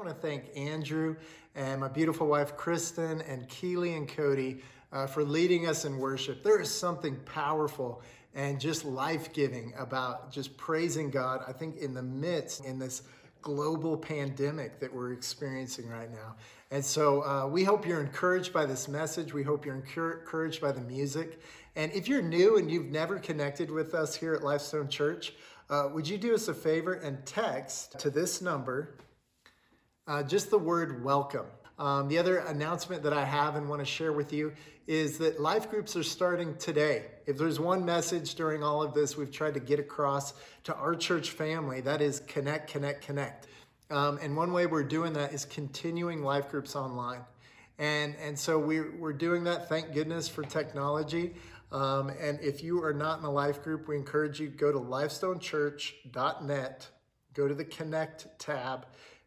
want to thank Andrew and my beautiful wife, Kristen, and Keely and Cody uh, for leading us in worship. There is something powerful and just life giving about just praising God. I think in the midst, in this global pandemic that we're experiencing right now. And so uh, we hope you're encouraged by this message. We hope you're encouraged by the music. And if you're new and you've never connected with us here at Lifestone Church, uh, would you do us a favor and text to this number uh, just the word welcome? Um, the other announcement that I have and want to share with you is that life groups are starting today. If there's one message during all of this we've tried to get across to our church family, that is connect, connect, connect. Um, and one way we're doing that is continuing life groups online. And, and so we're, we're doing that, thank goodness for technology. Um, and if you are not in a life group, we encourage you to go to lifestonechurch.net, go to the Connect tab,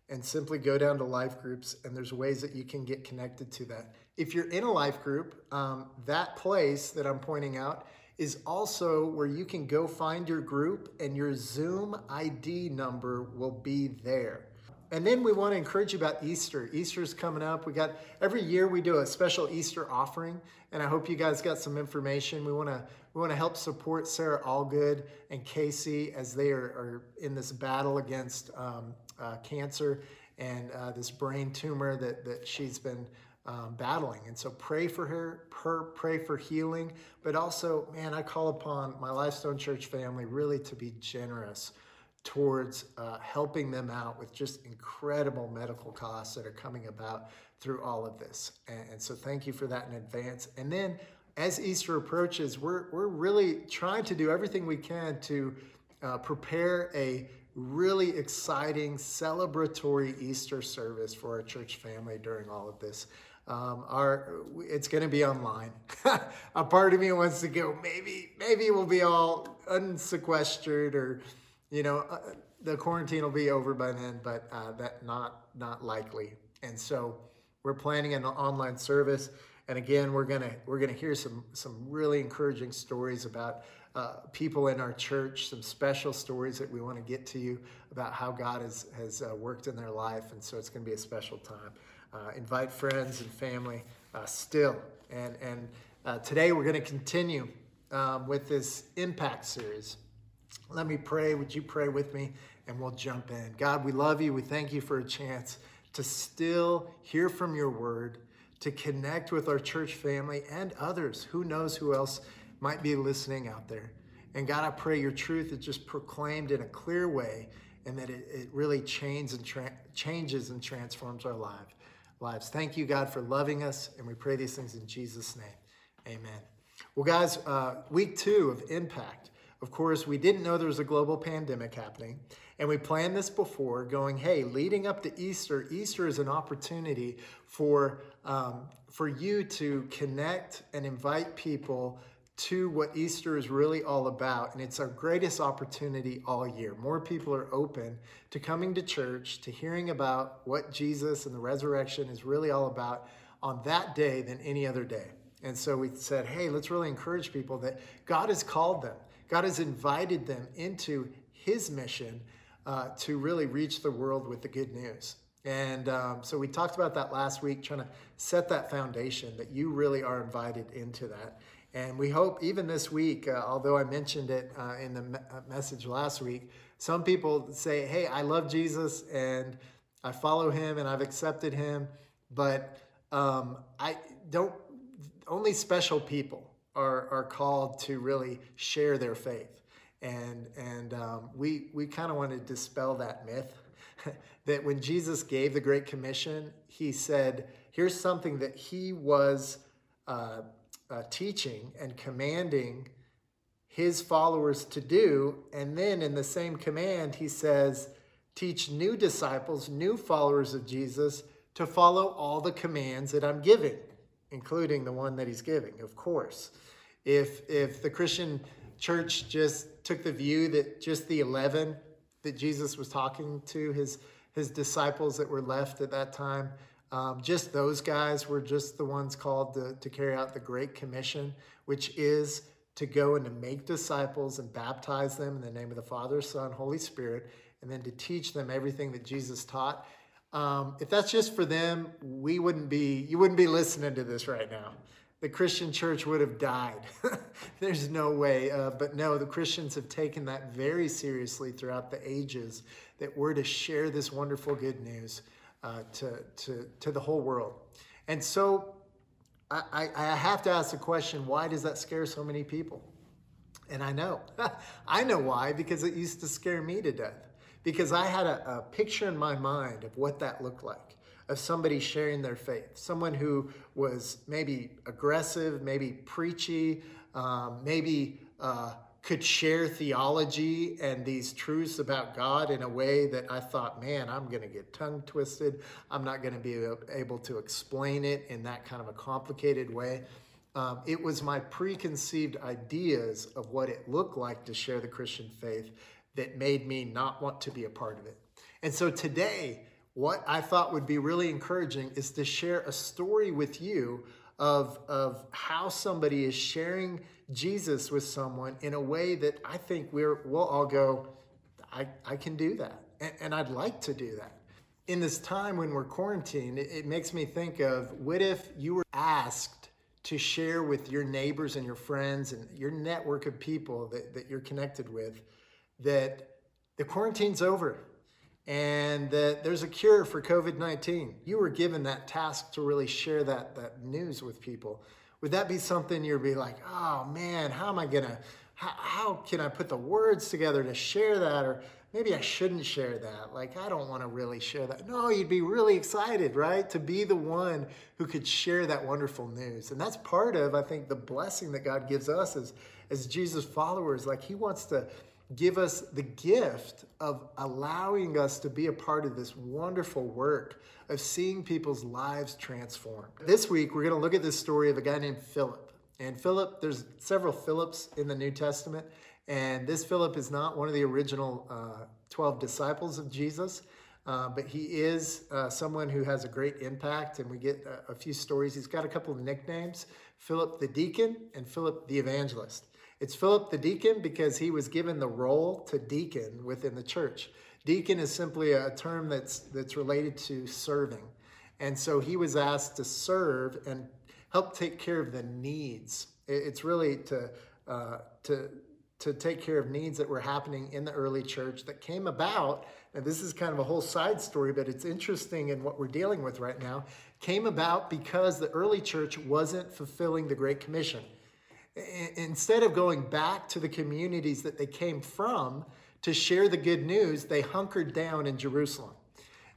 and simply go down to life groups. And there's ways that you can get connected to that. If you're in a life group, um, that place that I'm pointing out is also where you can go find your group and your Zoom ID number will be there. And then we want to encourage you about Easter. Easter's coming up. We got every year we do a special Easter offering, and I hope you guys got some information. We want to we want to help support Sarah Allgood and Casey as they are, are in this battle against um, uh, cancer and uh, this brain tumor that that she's been um, battling. And so pray for her, per, pray for healing, but also, man, I call upon my Lifestone Church family really to be generous towards uh, helping them out with just incredible medical costs that are coming about through all of this. And, and, so thank you for that in advance. And then as Easter approaches, we're, we're really trying to do everything we can to uh, prepare a really exciting celebratory Easter service for our church family during all of this. Um, our it's going to be online. a part of me wants to go. Maybe maybe we'll be all unsequestered or you know, uh, the quarantine will be over by then, but uh, that not not likely. And so we're planning an online service. And again, we're gonna we're gonna hear some some really encouraging stories about uh, people in our church, some special stories that we want to get to you about how God has has uh, worked in their life. And so it's gonna be a special time. Uh, invite friends and family uh, still. And and uh, today we're gonna continue um, with this impact series. Let me pray. Would you pray with me? And we'll jump in. God, we love you. We thank you for a chance to still hear from your word, to connect with our church family and others. Who knows who else might be listening out there? And God, I pray your truth is just proclaimed in a clear way and that it, it really changes and, tra- changes and transforms our life, lives. Thank you, God, for loving us. And we pray these things in Jesus' name. Amen. Well, guys, uh, week two of Impact. Of course, we didn't know there was a global pandemic happening. And we planned this before, going, hey, leading up to Easter, Easter is an opportunity for, um, for you to connect and invite people to what Easter is really all about. And it's our greatest opportunity all year. More people are open to coming to church, to hearing about what Jesus and the resurrection is really all about on that day than any other day. And so we said, hey, let's really encourage people that God has called them. God has invited them into his mission uh, to really reach the world with the good news. And um, so we talked about that last week, trying to set that foundation that you really are invited into that. And we hope even this week, uh, although I mentioned it uh, in the me- uh, message last week, some people say, Hey, I love Jesus and I follow him and I've accepted him, but um, I don't, only special people are, are called to really share their faith. And, and um, we, we kind of want to dispel that myth that when Jesus gave the Great Commission, he said, here's something that he was uh, uh, teaching and commanding his followers to do. And then in the same command, he says, teach new disciples, new followers of Jesus to follow all the commands that I'm giving including the one that he's giving, of course. If, if the Christian church just took the view that just the 11 that Jesus was talking to, his, his disciples that were left at that time, um, just those guys were just the ones called to, to carry out the Great Commission, which is to go and to make disciples and baptize them in the name of the Father, Son, Holy Spirit, and then to teach them everything that Jesus taught. Um, if that's just for them, we wouldn't be, you wouldn't be listening to this right now. The Christian church would have died. There's no way. Uh, but no, the Christians have taken that very seriously throughout the ages that we're to share this wonderful good news uh, to, to, to the whole world. And so I, I have to ask the question why does that scare so many people? And I know. I know why, because it used to scare me to death. Because I had a, a, picture in my mind of what that looked like of somebody sharing their faith, someone who was maybe aggressive, maybe preachy, um, maybe uh, could share theology and these truths about God in a way that I thought, man, I'm going to get tongue twisted. I'm not going to be able to explain it in that kind of a complicated way. Um, it was my preconceived ideas of what it looked like to share the Christian faith that made me not want to be a part of it. And so today, what I thought would be really encouraging is to share a story with you of, of how somebody is sharing Jesus with someone in a way that I think we're, we'll all go, I, I can do that. And, and I'd like to do that. In this time when we're quarantined, it, it makes me think of what if you were asked to share with your neighbors and your friends and your network of people that, that you're connected with that the quarantine's over and that there's a cure for COVID 19. You were given that task to really share that, that news with people. Would that be something you'd be like, oh man, how am I gonna, how, how can I put the words together to share that? Or maybe I shouldn't share that. Like, I don't wanna really share that. No, you'd be really excited, right? To be the one who could share that wonderful news. And that's part of, I think, the blessing that God gives us as, as Jesus followers. Like, He wants to give us the gift of allowing us to be a part of this wonderful work of seeing people's lives transformed. This week, we're going to look at this story of a guy named Philip. And Philip, there's several Philips in the New Testament, and this Philip is not one of the original uh, 12 disciples of Jesus. Uh, but he is uh, someone who has a great impact, and we get a, a few stories. He's got a couple of nicknames Philip the deacon and Philip the evangelist. It's Philip the deacon because he was given the role to deacon within the church. Deacon is simply a term that's that's related to serving. And so he was asked to serve and help take care of the needs. It's really to uh, to to take care of needs that were happening in the early church that came about. And this is kind of a whole side story, but it's interesting in what we're dealing with right now. Came about because the early church wasn't fulfilling the Great Commission instead of going back to the communities that they came from to share the good news, they hunkered down in Jerusalem.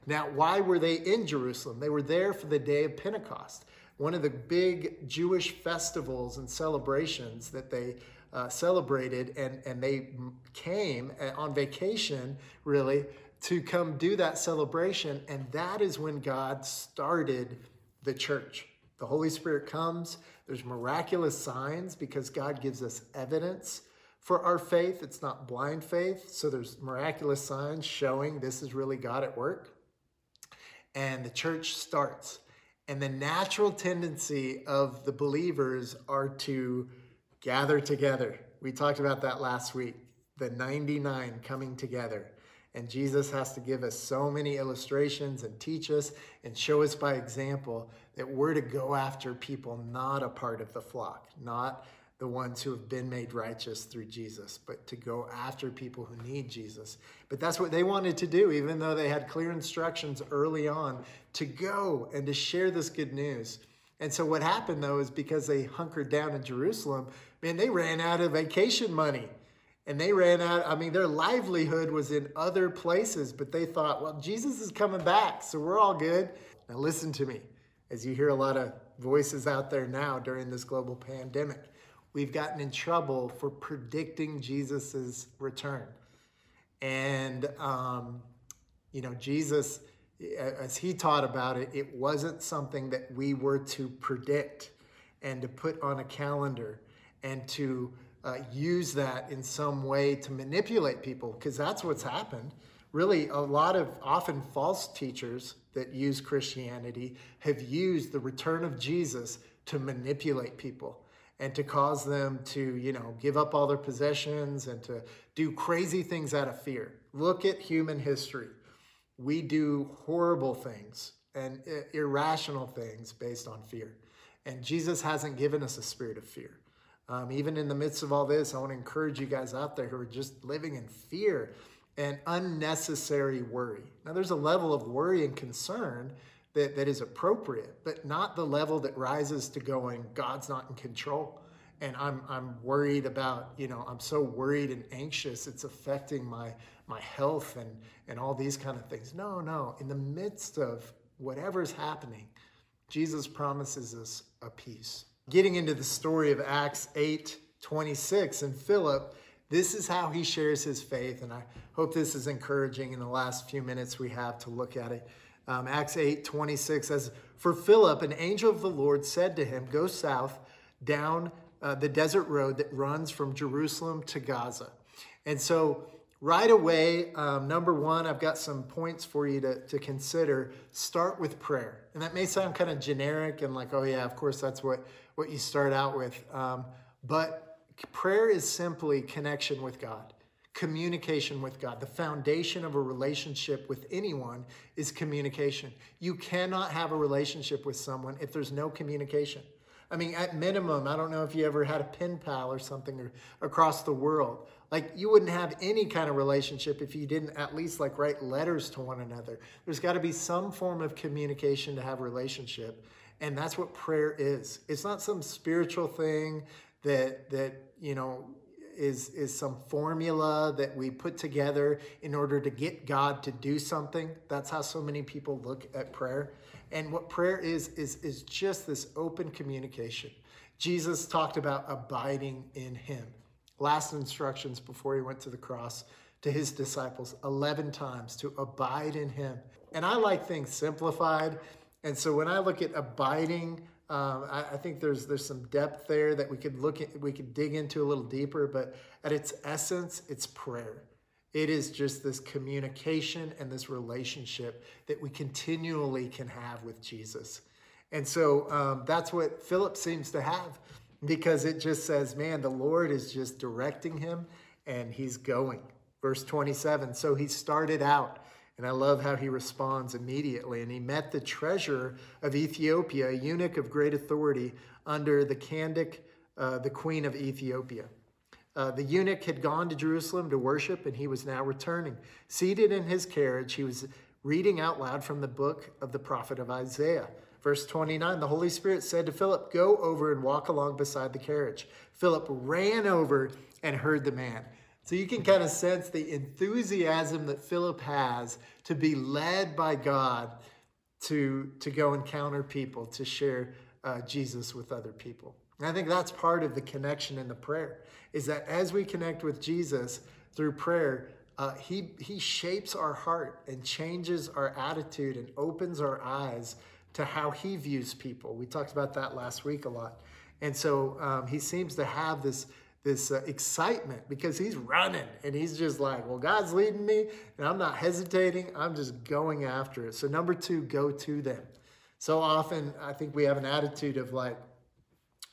Now, why were they in Jerusalem? They were there for the day of Pentecost, one of the big Jewish festivals and celebrations that they uh, celebrated, and, and they came uh, on vacation, really, to come do that celebration. And that is when God started the church. The Holy Spirit comes there's miraculous signs because God gives us evidence for our faith. It's not blind faith. So there's miraculous signs showing this is really God at work. And the church starts. And the natural tendency of the believers are to gather together. We talked about that last week, the 99 coming together. And Jesus has to give us so many illustrations and teach us and show us by example that we're to go after people not a part of the flock, not the ones who have been made righteous through Jesus, but to go after people who need Jesus. But that's what they wanted to do, even though they had clear instructions early on to go and to share this good news. And so what happened though is because they hunkered down in Jerusalem, man, they ran out of vacation money and they ran out. I mean, their livelihood was in other places, but they thought, well, Jesus is coming back, so we're all good. Now, listen to me as you hear a lot of voices out there now during this global pandemic. We've gotten in trouble for predicting Jesus's return. And, um, you know, Jesus, as he taught about it, it wasn't something that we were to predict and to put on a calendar and to uh, use that in some way to manipulate people because that's what's happened. Really, a lot of often false teachers that use Christianity have used the return of Jesus to manipulate people and to cause them to, you know, give up all their possessions and to do crazy things out of fear. Look at human history. we do horrible things and irrational things based on fear. And Jesus hasn't given us a spirit of fear. Um, even in the midst of all this, I want to encourage you guys out there who are just living in fear and unnecessary worry. Now, there's a level of worry and concern that, that is appropriate, but not the level that rises to going, God's not in control. And I'm, I'm worried about, you know, I'm so worried and anxious, it's affecting my, my health and, and all these kind of things. No, no. In the midst of whatever's happening, Jesus promises us a peace. Getting into the story of Acts 8 26 and Philip, this is how he shares his faith. And I hope this is encouraging in the last few minutes we have to look at it. Um, Acts 8 26 says, For Philip, an angel of the Lord said to him, Go south down uh, the desert road that runs from Jerusalem to Gaza. And so, right away, um, number one, I've got some points for you to, to consider. Start with prayer. And that may sound kind of generic and like, oh, yeah, of course, that's what, what you start out with. Um, but prayer is simply connection with God communication with God. The foundation of a relationship with anyone is communication. You cannot have a relationship with someone if there's no communication. I mean, at minimum, I don't know if you ever had a pen pal or something or, across the world. Like, you wouldn't have any kind of relationship if you didn't at least like write letters to one another. There's got to be some form of communication to have a relationship. And that's what prayer is. It's not some spiritual thing that, that, you know, is, is some formula that we put together in order to get God to do something. That's how so many people look at prayer. And what prayer is, is, is just this open communication. Jesus talked about abiding in him. Last instructions before he went to the cross to his disciples 11 times to abide in him. And I like things simplified. And so when I look at abiding, um, I, I, think there's there's some depth there that we could look at, we could dig into a little deeper. But at its essence, it's prayer. It is just this communication and this relationship that we continually can have with Jesus. And so um, that's what Philip seems to have because it just says, man, the Lord is just directing him and he's going. Verse 27 So he started out and I love how he responds immediately. And he met the treasurer of Ethiopia, a eunuch of great authority under the Candace, uh, the queen of Ethiopia. Uh, the eunuch had gone to Jerusalem to worship, and he was now returning. Seated in his carriage, he was reading out loud from the book of the prophet of Isaiah. Verse 29 The Holy Spirit said to Philip, Go over and walk along beside the carriage. Philip ran over and heard the man. So you can kind of sense the enthusiasm that Philip has to be led by God to, to go encounter people, to share uh, Jesus with other people. And I think that's part of the connection in the prayer, is that as we connect with Jesus through prayer, uh, he, he shapes our heart and changes our attitude and opens our eyes to how he views people. We talked about that last week a lot. And so um, he seems to have this this uh, excitement because he's running and he's just like, well, God's leading me and I'm not hesitating. I'm just going after it. So, number two, go to them. So often, I think we have an attitude of like,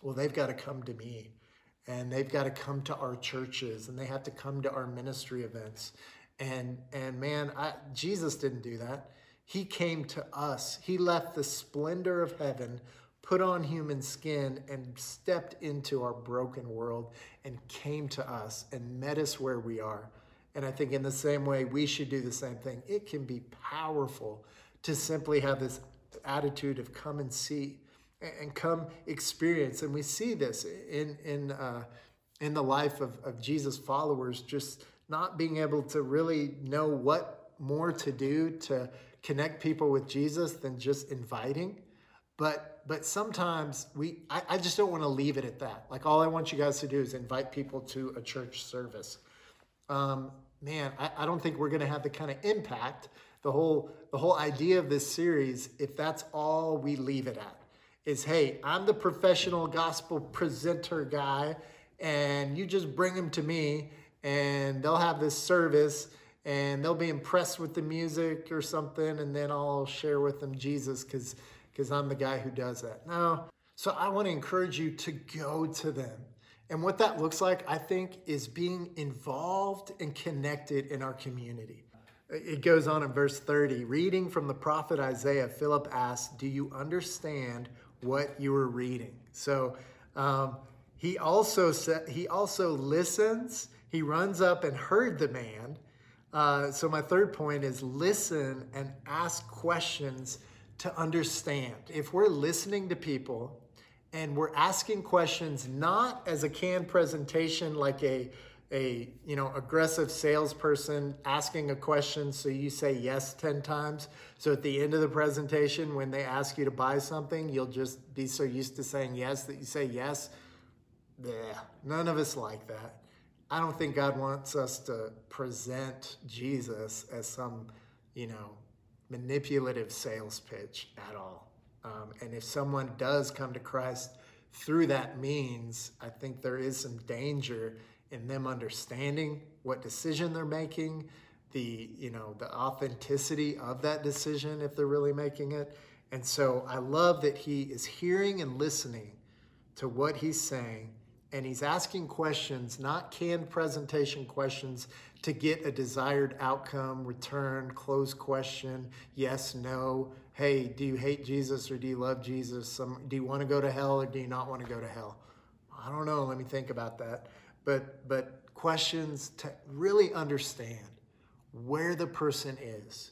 well, they've got to come to me and they've got to come to our churches and they have to come to our ministry events. And, and man, I, Jesus didn't do that. He came to us. He left the splendor of heaven put on human skin and stepped into our broken world and came to us and met us where we are. And I think in the same way, we should do the same thing. It can be powerful to simply have this attitude of come and see and come experience. And we see this in, in, uh, in the life of, of Jesus' followers, just not being able to really know what more to do to connect people with Jesus than just inviting. But but sometimes we I, I just don't want to leave it at that. Like all I want you guys to do is invite people to a church service. Um, man, I, I don't think we're gonna have the kind of impact, the whole the whole idea of this series, if that's all we leave it at. Is hey, I'm the professional gospel presenter guy, and you just bring them to me and they'll have this service and they'll be impressed with the music or something, and then I'll share with them Jesus because because I'm the guy who does that. No. So I want to encourage you to go to them. And what that looks like, I think, is being involved and connected in our community. it goes on in verse 30. Reading from the prophet Isaiah, Philip asked, Do you understand what you are reading? So um, he also sa- he also listens. He runs up and heard the man. Uh, so my third point is listen and ask questions to understand. If we're listening to people and we're asking questions not as a canned presentation like a a you know aggressive salesperson asking a question so you say yes 10 times. So at the end of the presentation when they ask you to buy something you'll just be so used to saying yes that you say yes. Yeah none of us like that. I don't think god wants us to present jesus as some you know manipulative sales pitch at all um, and if someone does come to christ through that means i think there is some danger in them understanding what decision they're making, the you know the authenticity of that decision if they're really making it. And so I love that he is hearing and listening to what he's saying and he's asking questions, not canned presentation questions to get a desired outcome, return, close question, yes, no. Hey, do you hate Jesus or do you love Jesus? Some, do you want to go to hell or do you not want to go to hell? I don't know. Let me think about that but but questions to really understand where the person is,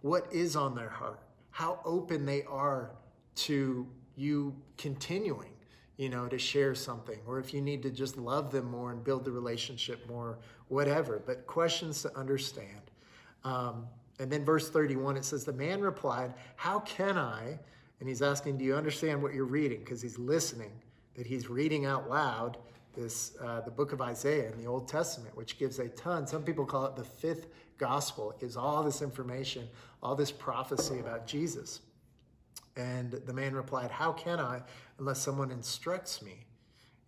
what is on their heart, how open they are to you continuing, you know, to share something, or if you need to just love them more and build the relationship more, whatever. But questions to understand. Um, and then verse 31, it says, The man replied, How can I? And he's asking, Do you understand what you're reading? Because he's listening, that he's reading out loud this uh, the book of Isaiah in the Old Testament, which gives a ton. Some people call it the fifth gospel. is all this information, all this prophecy about Jesus. And the man replied, How can I unless someone instructs me?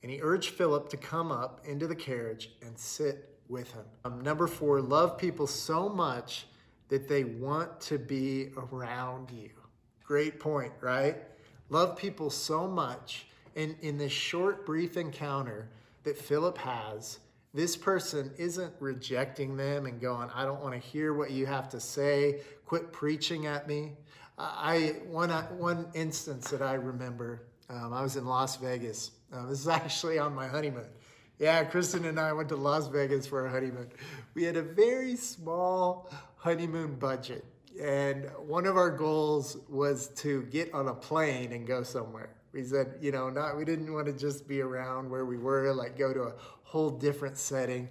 And he urged Philip to come up into the carriage and sit with him. Um, number four, love people so much that they want to be around you. Great point, right? Love people so much And in this short, brief encounter that Philip has, this person isn't rejecting them and going, I don't want to hear what you have to say. Quit preaching at me. I one one instance that I remember, um, I was in Las Vegas. Uh, this is actually on my honeymoon. Yeah, Kristen and I went to Las Vegas for our honeymoon. We had a very small honeymoon budget, and one of our goals was to get on a plane and go somewhere we said, you know, not we didn't want to just be around where we were, like go to a whole different setting,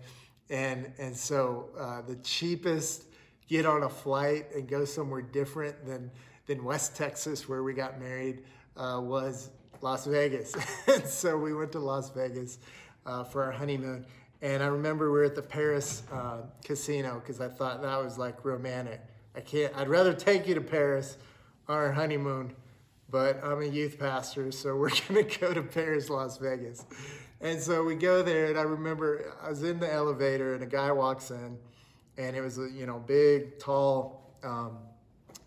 and and so uh, the cheapest get on a flight and go somewhere different than than West Texas where we got married uh, was Las Vegas, and so we went to Las Vegas uh, for our honeymoon. And I remember we were at the Paris uh, casino because I thought that was like romantic. I can't. I'd rather take you to Paris on our honeymoon but I'm a youth pastor, so we're going to go to Paris, Las Vegas. And so we go there, and I remember I was in the elevator, and a guy walks in, and it was a you know big, tall um,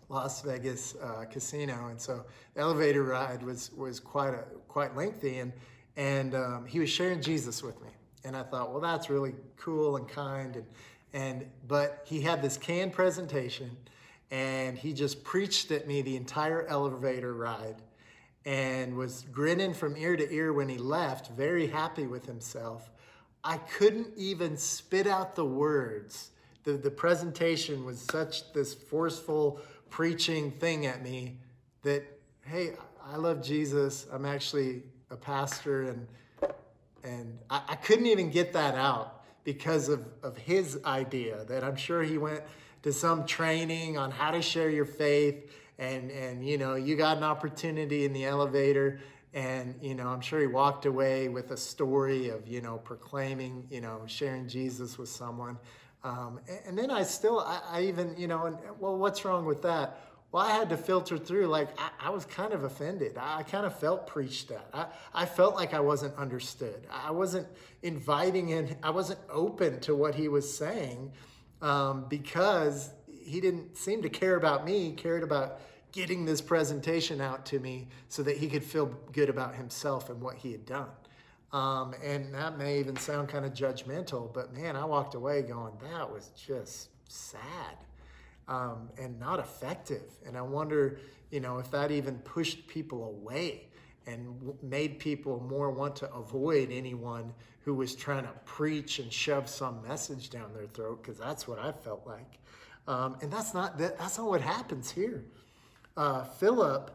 Las Vegas uh, casino, and so the elevator ride was was quite a quite lengthy, and and um, he was sharing Jesus with me, and I thought, well, that's really cool and kind, and and but he had this canned presentation and he just preached at me the entire elevator ride and was grinning from ear to ear when he left, very happy with himself. I couldn't even spit out the words. The, the presentation was such this forceful preaching thing at me that, hey, I love Jesus. I'm actually a pastor, and and I, I couldn't even get that out because of, of his idea that I'm sure he went to some training on how to share your faith and and you know you got an opportunity in the elevator and you know i'm sure he walked away with a story of you know proclaiming you know sharing jesus with someone um, and, then i still I, I, even you know and well what's wrong with that? Well i had to filter through like i, I was kind of offended. I, I kind of felt preached at. I, I felt like i wasn't understood. I wasn't inviting in i wasn't open to what he was saying um, because he didn't seem to care about me, he cared about getting this presentation out to me so that he could feel good about himself and what he had done. Um, and that may even sound kind of judgmental, but man, I walked away going, that was just sad. um, and not effective. And I wonder, you know, if that even pushed people away and w- made people more want to avoid anyone who was trying to preach and shove some message down their throat, because that's what I felt like. Um, and that's not that, that's not what happens here. Uh, Philip,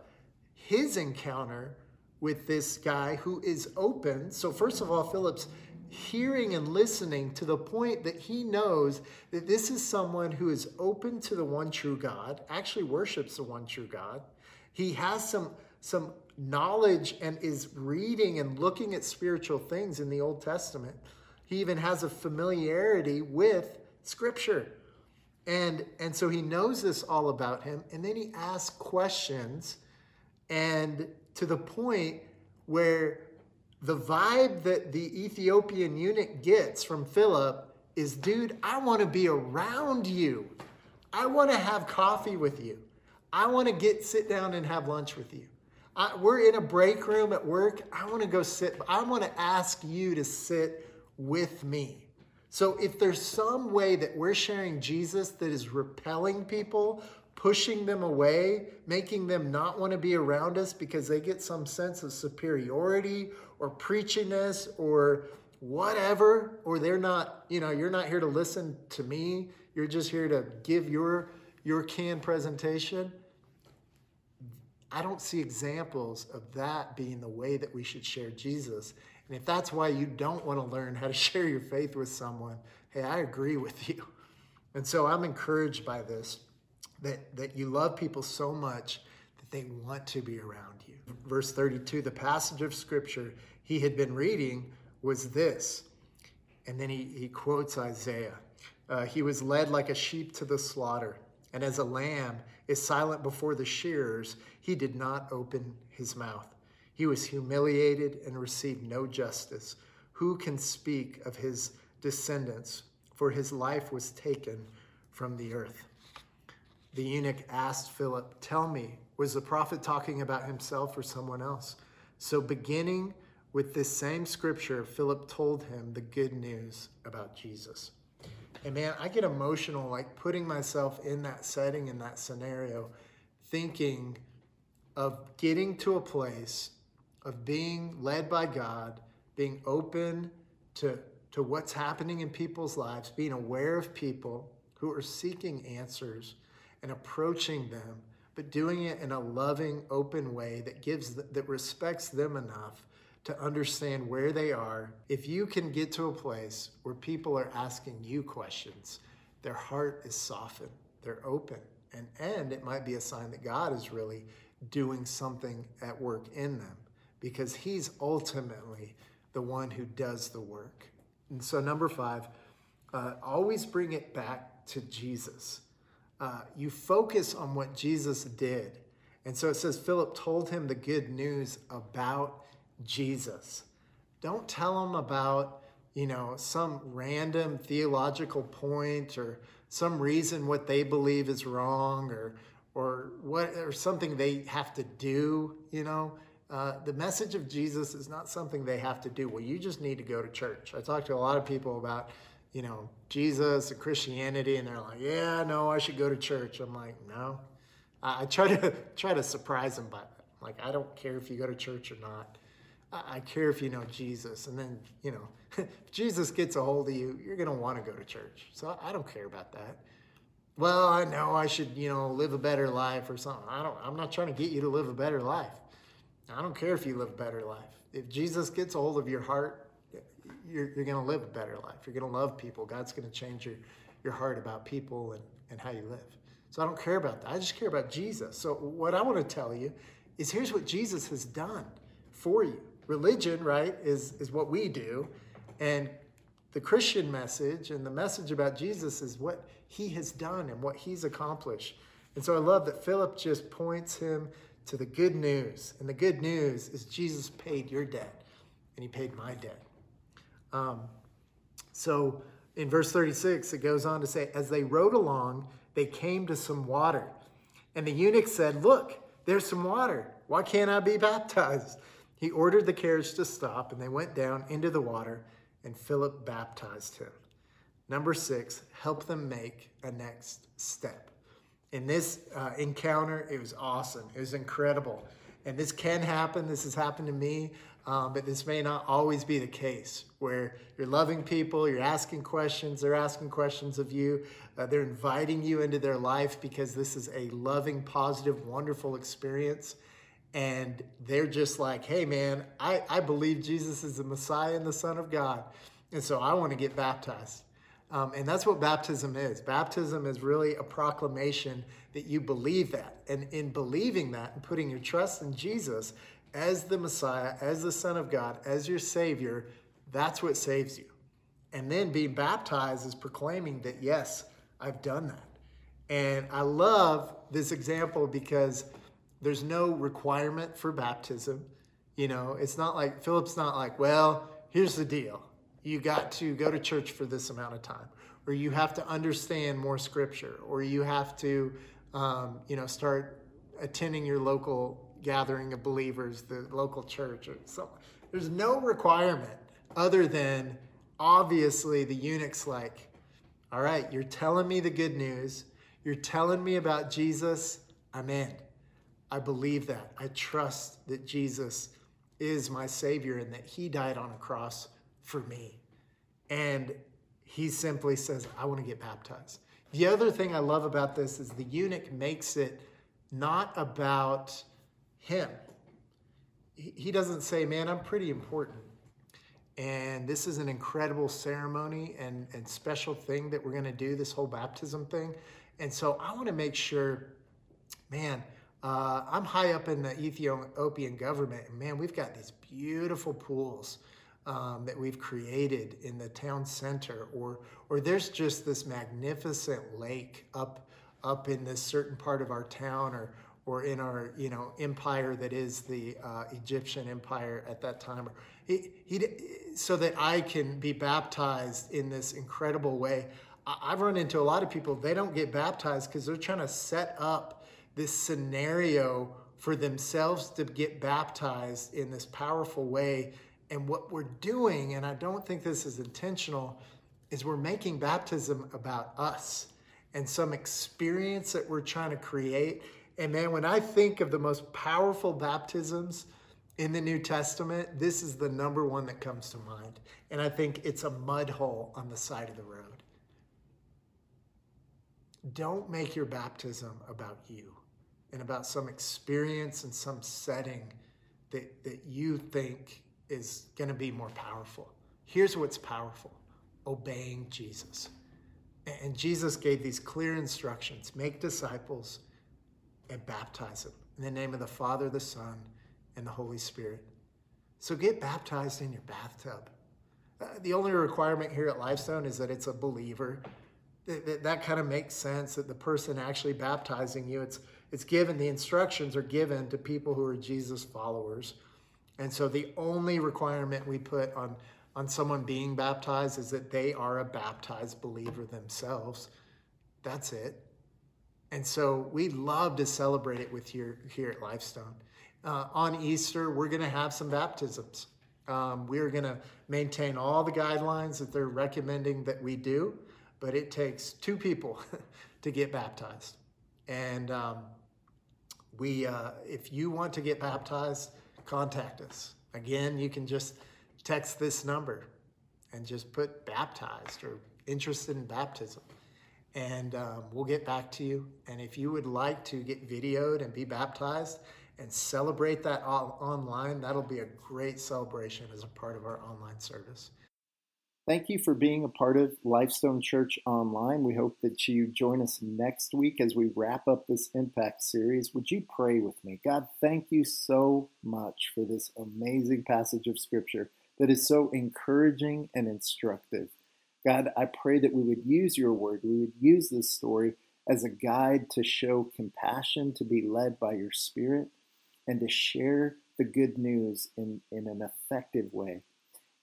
his encounter with this guy who is open. So first of all, Philip's hearing and listening to the point that he knows that this is someone who is open to the one true God, actually worships the one true God. He has some some knowledge and is reading and looking at spiritual things in the Old Testament. He even has a familiarity with scripture. And and so he knows this all about him and then he asks questions and to the point where the vibe that the Ethiopian eunuch gets from Philip is, dude, I want to be around you. I want to have coffee with you. I want to get sit down and have lunch with you. I, we're in a break room at work. I want to go sit. I want to ask you to sit with me. So if there's some way that we're sharing Jesus that is repelling people, pushing them away, making them not want to be around us because they get some sense of superiority or preachiness or whatever, or they're not, you know, you're not here to listen to me. You're just here to give your your canned presentation. I don't see examples of that being the way that we should share Jesus. And if that's why you don't want to learn how to share your faith with someone, hey, I agree with you. And so I'm encouraged by this that, that you love people so much that they want to be around you. Verse 32, the passage of scripture he had been reading was this. And then he, he quotes Isaiah. Uh, he was led like a sheep to the slaughter, and as a lamb is silent before the shearers, he did not open his mouth. He was humiliated and received no justice. Who can speak of his descendants? For his life was taken from the earth. The eunuch asked Philip, Tell me, was the prophet talking about himself or someone else? So, beginning with this same scripture, Philip told him the good news about Jesus. And man, I get emotional like putting myself in that setting, in that scenario, thinking of getting to a place of being led by God, being open to, to what's happening in people's lives, being aware of people who are seeking answers and approaching them, but doing it in a loving, open way that gives that respects them enough to understand where they are. If you can get to a place where people are asking you questions, their heart is softened, they're open, and and it might be a sign that God is really doing something at work in them because he's ultimately the one who does the work. And so number 5, uh, always bring it back to Jesus uh, you focus on what Jesus did. And so it says Philip told him the good news about Jesus. Don't tell him about, you know, some random theological point or some reason what they believe is wrong or or what or something they have to do, you know. Uh, the message of Jesus is not something they have to do. Well, you just need to go to church. I talk to a lot of people about you know, Jesus and Christianity, and they're like, yeah, no, I should go to church. I'm like, no. I, I try to try to surprise them that. Like, I don't care if you go to church or not. I, I care if you know Jesus. And then, you know, if Jesus gets a hold of you, you're to want to go to church. So I don't care about that. Well, I know I should, you know, live a better life or something. I don't, I'm not trying to get you to live a better life. I don't care if you live a better life. If Jesus gets a hold of your heart, you're, you're going to live a better life. You're going to love people. God's going to change your, your heart about people and, and how you live. So I don't care about that. I just care about Jesus. So what I want to tell you is here's what Jesus has done for you. Religion, right, is, is what we do. And the Christian message and the message about Jesus is what he has done and what he's accomplished. And so I love that Philip just points him to the good news. And the good news is Jesus paid your debt and he paid my debt. Um, so in verse 36, it goes on to say, As they rode along, they came to some water. And the eunuch said, Look, there's some water. Why can't I be baptized? He ordered the carriage to stop, and they went down into the water, and Philip baptized him. Number six, help them make a next step. In this uh, encounter, it was awesome. It was incredible. And this can happen. This has happened to me. Um, but this may not always be the case where you're loving people, you're asking questions, they're asking questions of you, uh, they're inviting you into their life because this is a loving, positive, wonderful experience. And they're just like, hey, man, I, I believe Jesus is the Messiah and the Son of God. And so I want to get baptized. Um, and that's what baptism is. Baptism is really a proclamation that you believe that. And in believing that and putting your trust in Jesus as the Messiah, as the Son of God, as your Savior, that's what saves you. And then being baptized is proclaiming that, yes, I've done that. And I love this example because there's no requirement for baptism. You know, it's not like, Philip's not like, well, here's the deal you got to go to church for this amount of time, or you have to understand more scripture, or you have to, um, you know, start attending your local gathering of believers, the local church, or so. There's no requirement other than obviously the eunuch's like, all right, you're telling me the good news. You're telling me about Jesus. I'm in. I believe that. I trust that Jesus is my Savior and that He died on a cross for me. And he simply says, I want to get baptized. The other thing I love about this is the eunuch makes it not about him. He doesn't say, Man, I'm pretty important. And this is an incredible ceremony and, and special thing that we're going to do, this whole baptism thing. And so I want to make sure, man, uh, I'm high up in the Ethiopian government, and man, we've got these beautiful pools um, that we've created in the town center, or or there's just this magnificent lake up up in this certain part of our town, or or in our you know empire that is the uh, Egyptian empire at that time. He, he, so that I can be baptized in this incredible way. I've run into a lot of people, they don't get baptized because they're trying to set up this scenario for themselves to get baptized in this powerful way and what we're doing, and I don't think this is intentional, is we're making baptism about us and some experience that we're trying to create. And man, when I think of the most powerful baptisms in the New Testament, this is the number one that comes to mind. And I think it's a mud hole on the side of the road. Don't make your baptism about you and about some experience and some setting that, that you think is going to be more powerful. Here's what's powerful obeying Jesus. And Jesus gave these clear instructions make disciples and baptize them in the name of the Father, the Son, and the Holy Spirit. So get baptized in your bathtub. Uh, the only requirement here at Lifestone is that it's a believer. That, that, that kind of makes sense that the person actually baptizing you, it's, it's given, the instructions are given to people who are Jesus followers. And so the only requirement we put on, on someone being baptized is that they are a baptized believer themselves. That's it. And so we love to celebrate it with you here at Lifestone. Uh, on Easter, we're going to have some baptisms. Um, we're going to maintain all the guidelines that they're recommending that we do, but it takes two people to get baptized. And um, we, uh, if you want to get baptized, contact us. Again, you can just text this number and just put baptized or interested in baptism. And um, we'll get back to you. And if you would like to get videoed and be baptized and celebrate that online, that'll be a great celebration as a part of our online service. Thank you for being a part of Lifestone Church Online. We hope that you join us next week as we wrap up this Impact series. Would you pray with me? God, thank you so much for this amazing passage of Scripture that is so encouraging and instructive. God, I pray that we would use your word, we would use this story as a guide to show compassion, to be led by your Spirit, and to share the good news in, in an effective way.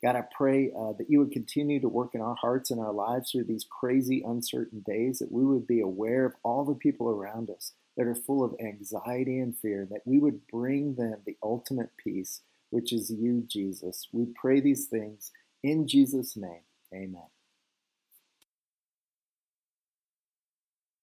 God, I pray uh, that you would continue to work in our hearts and our lives through these crazy, uncertain days, that we would be aware of all the people around us that are full of anxiety and fear, that we would bring them the ultimate peace, which is you, Jesus. We pray these things in Jesus' name. Amen.